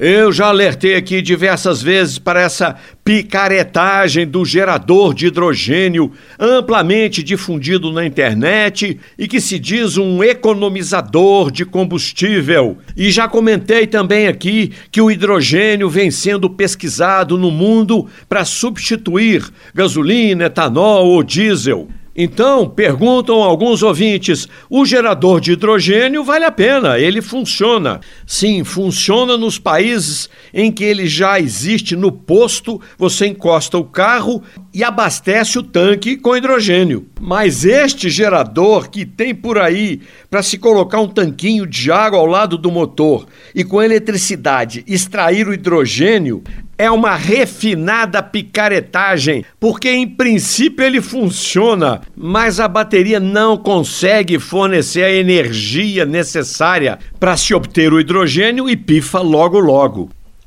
Eu já alertei aqui diversas vezes para essa picaretagem do gerador de hidrogênio amplamente difundido na internet e que se diz um economizador de combustível. E já comentei também aqui que o hidrogênio vem sendo pesquisado no mundo para substituir gasolina, etanol ou diesel. Então, perguntam alguns ouvintes: o gerador de hidrogênio vale a pena, ele funciona. Sim, funciona nos países em que ele já existe no posto, você encosta o carro e abastece o tanque com hidrogênio. Mas este gerador que tem por aí para se colocar um tanquinho de água ao lado do motor e com eletricidade extrair o hidrogênio é uma refinada picaretagem, porque em princípio ele funciona, mas a bateria não consegue fornecer a energia necessária para se obter o hidrogênio e pifa logo logo.